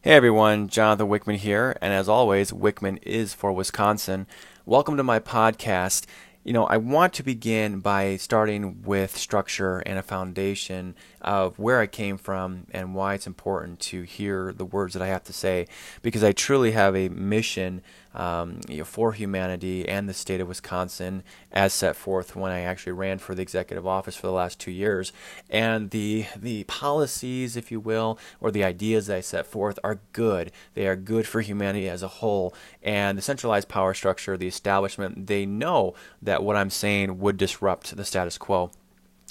Hey everyone, Jonathan Wichmann here, and as always, Wichmann is for Wisconsin. Welcome to my podcast. You know, I want to begin by starting with structure and a foundation of where I came from and why it's important to hear the words that I have to say because I truly have a mission um, you know, for humanity and the state of Wisconsin as set forth when I actually ran for the executive office for the last two years. And the the policies, if you will, or the ideas that I set forth are good. They are good for humanity as a whole. And the centralized power structure, the establishment, they know that what I'm saying would disrupt the status quo.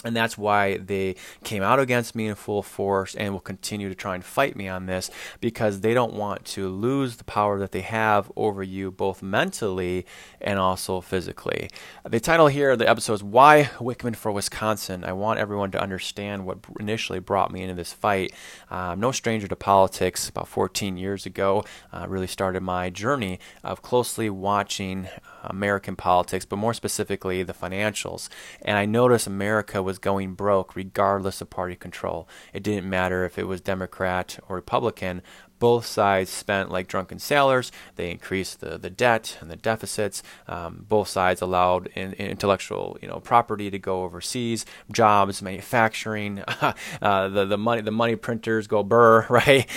And that's why they came out against me in full force and will continue to try and fight me on this because they don't want to lose the power that they have over you, both mentally and also physically. The title here of the episode is Why Wichmann for Wisconsin. I want everyone to understand what initially brought me into this fight. Uh, I'm no stranger to politics. About 14 years ago, uh, really started my journey of closely watching American politics, but more specifically the financials. And I noticed America was going broke regardless of party control. It didn't matter if it was Democrat or Republican, both sides spent like drunken sailors. They increased the, the debt and the deficits. Um, both sides allowed in, in intellectual you know property to go overseas, jobs, manufacturing. uh, the the money the money printers go burr, right?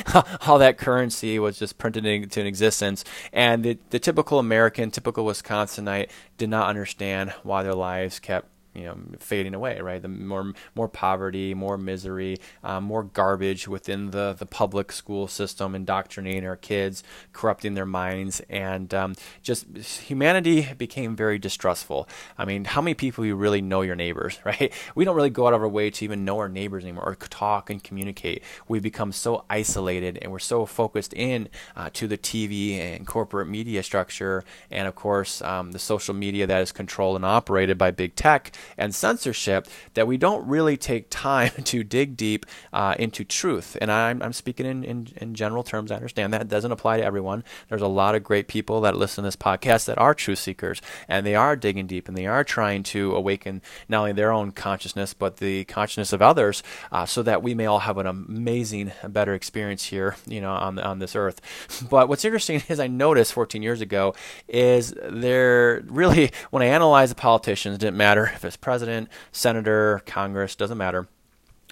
All that currency was just printed into existence, and the, the typical American, typical Wisconsinite did not understand why their lives kept you know fading away right? The more more poverty more misery um, more garbage within the the public school system indoctrinating our kids corrupting their minds and um, just humanity became very distrustful. I mean how many people you really know your neighbors right? We don't really go out of our way to even know our neighbors anymore or talk and communicate. We've become so isolated and we're so focused in uh, to the tv and corporate media structure and of course um, the social media that is controlled and operated by big tech and censorship that we don't really take time to dig deep uh, into truth. And I'm, I'm speaking in, in, in, general terms. I understand that it doesn't apply to everyone. There's a lot of great people that listen to this podcast that are truth seekers and they are digging deep and they are trying to awaken not only their own consciousness but the consciousness of others uh, so that we may all have an amazing, better experience here, you know, on, on this earth. But what's interesting is I noticed 14 years ago is there really, when I analyze the politicians, didn't matter if president, senator, Congress, doesn't matter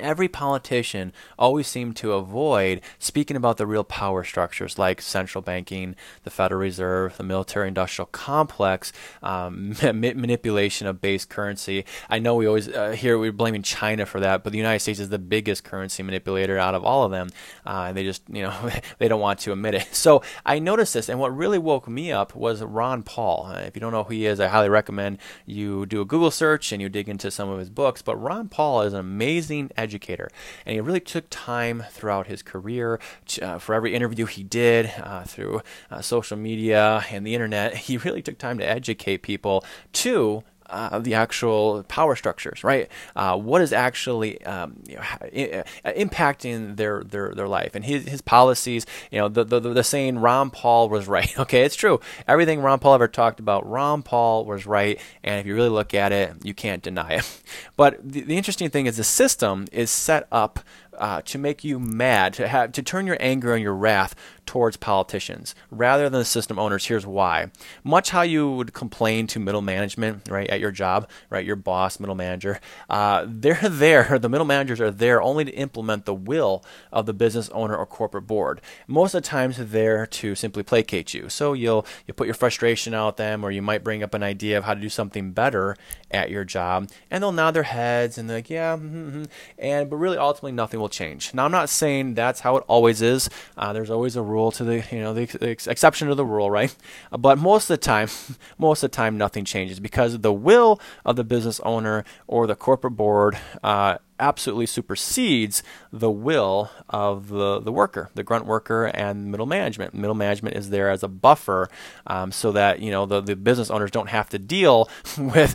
every politician always seemed to avoid speaking about the real power structures like central banking, the Federal Reserve, the military industrial complex, um, manipulation of base currency. I know we always uh, hear we're blaming China for that, but the United States is the biggest currency manipulator out of all of them. Uh, they just, you know, they don't want to admit it. So I noticed this, and what really woke me up was Ron Paul. Uh, if you don't know who he is, I highly recommend you do a Google search and you dig into some of his books. But Ron Paul is an amazing educator educator. And he really took time throughout his career uh, for every interview he did uh, through uh, social media and the internet. He really took time to educate people to uh, the actual power structures, right? Uh, what is actually um, you know, I- uh, impacting their, their their life and his his policies. You know, the, the the saying Ron Paul was right. Okay, it's true. Everything Ron Paul ever talked about, Ron Paul was right, and if you really look at it, you can't deny it. But the, the interesting thing is the system is set up uh, to make you mad, to have to turn your anger and your wrath towards politicians rather than the system owners. Here's why: much how you would complain to middle management, right, at your job, right, your boss, middle manager, uh, they're there. The middle managers are there only to implement the will of the business owner or corporate board. Most of the times, they're there to simply placate you. So you'll you put your frustration out them, or you might bring up an idea of how to do something better at your job, and they'll nod their heads and they're like, yeah, mm-hmm, and but really, ultimately, nothing will will change. Now, I'm not saying that's how it always is. Uh, there's always a rule to the, you know, the, the exception to the rule, right? But most of the time, most of the time, nothing changes because the will of the business owner or the corporate board uh, absolutely supersedes the will of the, the worker, the grunt worker and middle management. Middle management is there as a buffer um, so that you know the, the business owners don't have to deal with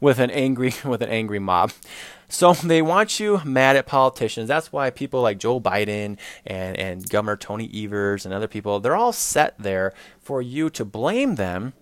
with an angry with an angry mob. So they want you mad at politicians. That's why people like Joe Biden and, and Governor Tony Evers and other people, they're all set there for you to blame them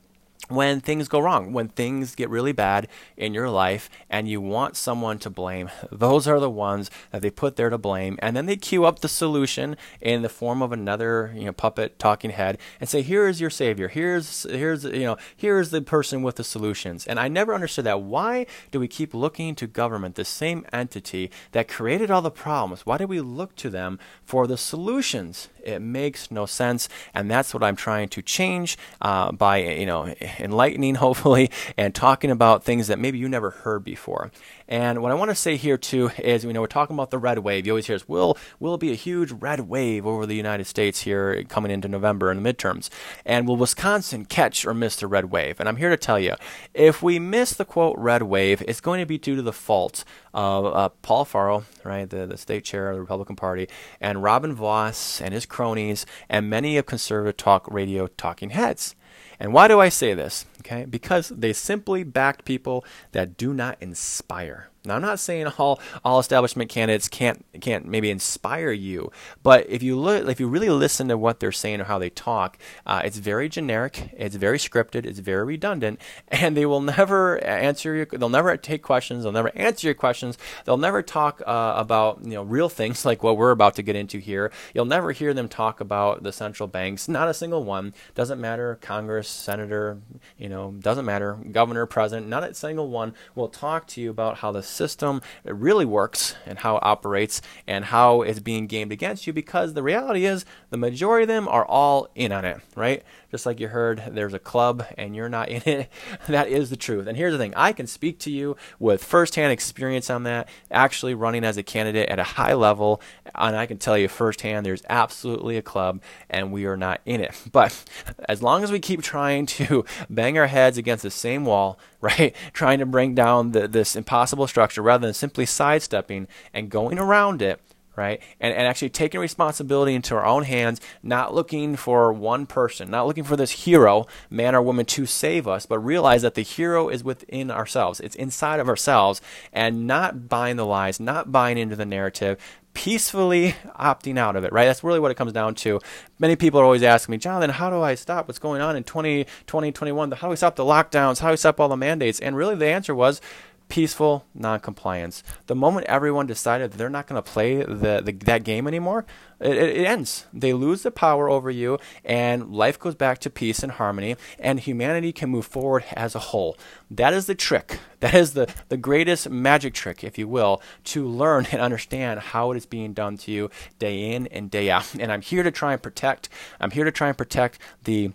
when things go wrong, when things get really bad in your life and you want someone to blame, those are the ones that they put there to blame. And then they queue up the solution in the form of another, you know, puppet talking head and say, here is your savior. Here's, here's, you know, here's the person with the solutions. And I never understood that. Why do we keep looking to government, the same entity that created all the problems? Why do we look to them for the solutions? It makes no sense. And that's what I'm trying to change uh, by, you know, enlightening, hopefully, and talking about things that maybe you never heard before. And what I want to say here too is, you know, we're talking about the red wave. You always hear, "Will will it be a huge red wave over the United States here coming into November in the midterms?" And will Wisconsin catch or miss the red wave? And I'm here to tell you, if we miss the quote red wave, it's going to be due to the fault of uh, Paul Farrow, right, the, the state chair of the Republican Party, and Robin Vos and his cronies, and many of conservative talk radio talking heads. And why do I say this? Okay, because they simply backed people that do not inspire. Now, I'm not saying all all establishment candidates can't can't maybe inspire you, but if you look, if you really listen to what they're saying or how they talk, uh, it's very generic, it's very scripted, it's very redundant, and they will never answer your. They'll never take questions. They'll never answer your questions. They'll never talk uh, about you know real things like what we're about to get into here. You'll never hear them talk about the central banks. Not a single one. Doesn't matter. Congress, senator, you know, doesn't matter. Governor, president. Not a single one will talk to you about how the system really works and how it operates and how it's being gamed against you because the reality is the majority of them are all in on it, right? Just like you heard, there's a club and you're not in it. that is the truth. And here's the thing I can speak to you with firsthand experience on that, actually running as a candidate at a high level. And I can tell you firsthand there's absolutely a club and we are not in it. But as long as we keep trying to bang our heads against the same wall, right? Trying to bring down the, this impossible structure rather than simply sidestepping and going around it, right? And, and actually taking responsibility into our own hands, not looking for one person, not looking for this hero, man or woman, to save us, but realize that the hero is within ourselves. It's inside of ourselves, and not buying the lies, not buying into the narrative, peacefully opting out of it, right? That's really what it comes down to. Many people are always asking me, Jonathan, how do I stop what's going on in 2020, 2021? How do we stop the lockdowns? How do we stop all the mandates? And really the answer was peaceful non-compliance. The moment everyone decided they're not going to play the, the, that game anymore, it, it, ends. They lose the power over you, and life goes back to peace and harmony, and humanity can move forward as a whole. That is the trick. That is the, the greatest magic trick, if you will, to learn and understand how it is being done to you day in and day out. And I'm here to try and protect. I'm here to try and protect the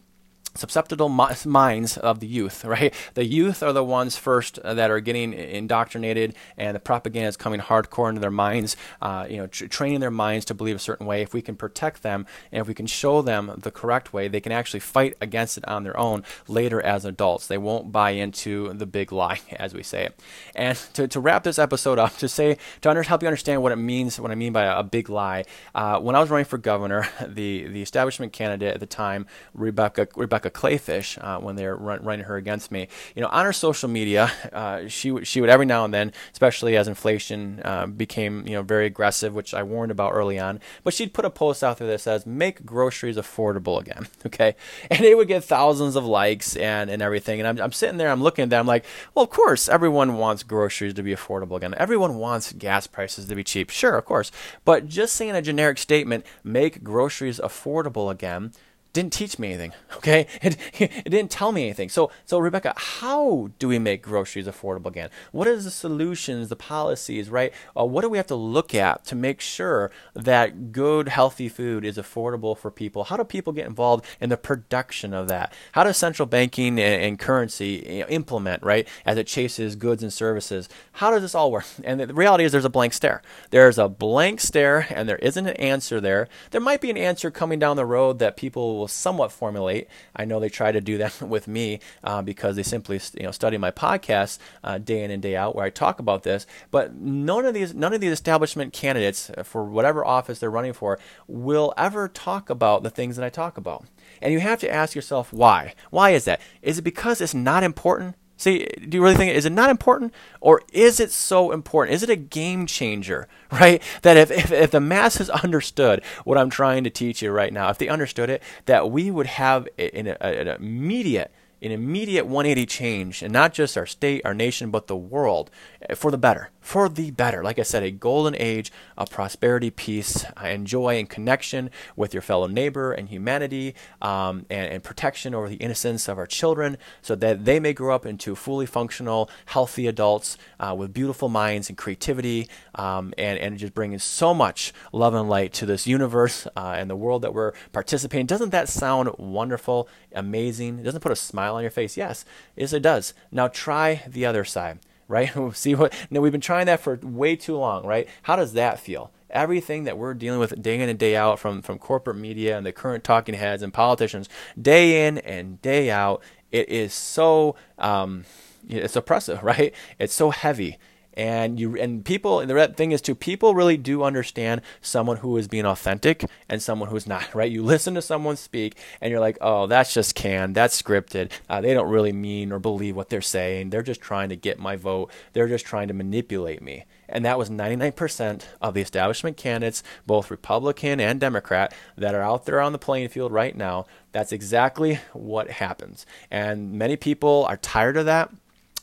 susceptible minds of the youth, right? The youth are the ones first that are getting indoctrinated, and the propaganda is coming hardcore into their minds, uh, you know, tr- training their minds to believe a certain way. If we can protect them and if we can show them the correct way, they can actually fight against it on their own later as adults. They won't buy into the big lie, as we say it. And to, to wrap this episode up, to say, to under, help you understand what it means, what I mean by a, a big lie, uh, when I was running for governor, the, the establishment candidate at the time, Rebecca, Rebecca a Kleefisch uh, when they were run, running her against me. You know, on her social media, uh, she she would every now and then, especially as inflation uh, became you know very aggressive, which I warned about early on. But she'd put a post out there that says "Make groceries affordable again." Okay, and it would get thousands of likes and and everything. And I'm I'm sitting there, I'm looking at that, I'm like, well, of course, everyone wants groceries to be affordable again. Everyone wants gas prices to be cheap. Sure, of course. But just saying a generic statement, make groceries affordable again didn't teach me anything. Okay, it, it didn't tell me anything. So, so Rebecca, how do we make groceries affordable again? What are the solutions, the policies, right? Uh, what do we have to look at to make sure that good, healthy food is affordable for people? How do people get involved in the production of that? How does central banking and, and currency implement, right, as it chases goods and services? How does this all work? And the reality is, there's a blank stare. There's a blank stare, and there isn't an answer there. There might be an answer coming down the road that people will somewhat formulate. I know they try to do that with me uh, because they simply you know study my podcast uh, day in and day out where I talk about this. But none of these none of these establishment candidates uh, for whatever office they're running for will ever talk about the things that I talk about. And you have to ask yourself why. Why is that? Is it because it's not important? See, do you really think is it not important, or is it so important? Is it a game changer, right? That if, if, if the masses understood what I'm trying to teach you right now, if they understood it, that we would have an, an immediate an immediate 180 change, and not just our state, our nation, but the world for the better. For the better. Like I said, a golden age of prosperity, peace, and joy and connection with your fellow neighbor and humanity, um, and, and protection over the innocence of our children so that they may grow up into fully functional, healthy adults uh, with beautiful minds and creativity, um, and, and just bringing so much love and light to this universe uh, and the world that we're participating. Doesn't that sound wonderful, amazing? It doesn't put a smile on your face. Yes, yes, it does. Now try the other side, right? See what? Now we've been trying that for way too long, right? How does that feel? Everything that we're dealing with day in and day out from, from corporate media and the current talking heads and politicians, day in and day out, it is so um, it's oppressive, right? It's so heavy and you and people and the thing is too people really do understand someone who is being authentic and someone who's not right? You listen to someone speak and you're like oh that's just canned that's scripted. Uh, they don't really mean or believe what they're saying. They're just trying to get my vote. They're just trying to manipulate me. And that was 99% of the establishment candidates both republican and democrat that are out there on the playing field right now. That's exactly what happens. And many people are tired of that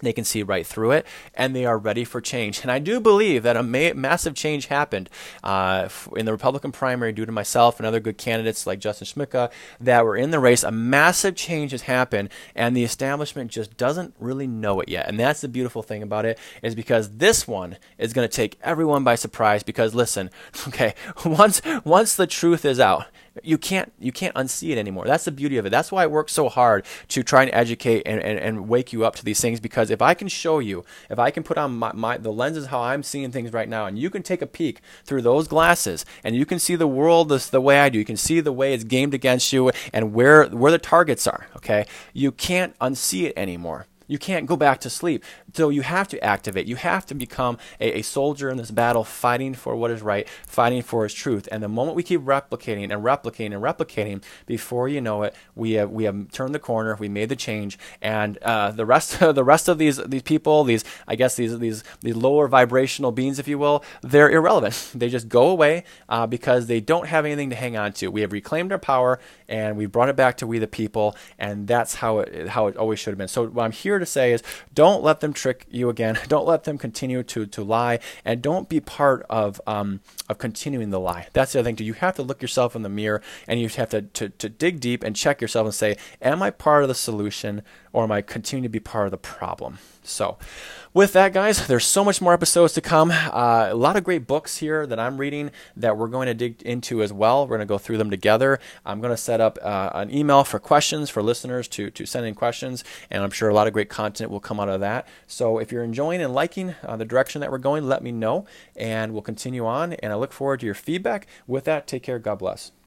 they can see right through it and they are ready for change. And I do believe that a ma- massive change happened uh, in the Republican primary due to myself and other good candidates like Justin Schmidtka that were in the race. A massive change has happened and the establishment just doesn't really know it yet. And that's the beautiful thing about it is because this one is going to take everyone by surprise because listen, okay, once once the truth is out, you can't you can't unsee it anymore. That's the beauty of it. That's why I work so hard to try and educate and, and, and wake you up to these things because if I can show you, if I can put on my, my the lenses how I'm seeing things right now, and you can take a peek through those glasses and you can see the world the, the way I do. You can see the way it's gamed against you and where where the targets are. Okay, you can't unsee it anymore. You can't go back to sleep. So you have to activate. You have to become a, a soldier in this battle, fighting for what is right, fighting for His truth. And the moment we keep replicating and replicating and replicating, before you know it, we have we have turned the corner. We made the change, and uh, the rest the rest of these these people, these I guess these these these lower vibrational beings, if you will, they're irrelevant. They just go away uh, because they don't have anything to hang on to. We have reclaimed our power and we brought it back to we the people, and that's how it how it always should have been. So I'm here to say is don't let them trick you again. Don't let them continue to, to lie, and don't be part of um, of continuing the lie. That's the other thing. Do you have to look yourself in the mirror, and you have to, to, to dig deep and check yourself and say, am I part of the solution, or am I continuing to be part of the problem? So, with that, guys, there's so much more episodes to come. Uh, a lot of great books here that I'm reading that we're going to dig into as well. We're going to go through them together. I'm going to set up uh, an email for questions for listeners to, to send in questions, and I'm sure a lot of great content will come out of that. So, if you're enjoying and liking uh, the direction that we're going, let me know, and we'll continue on. And I look forward to your feedback. With that, take care. God bless.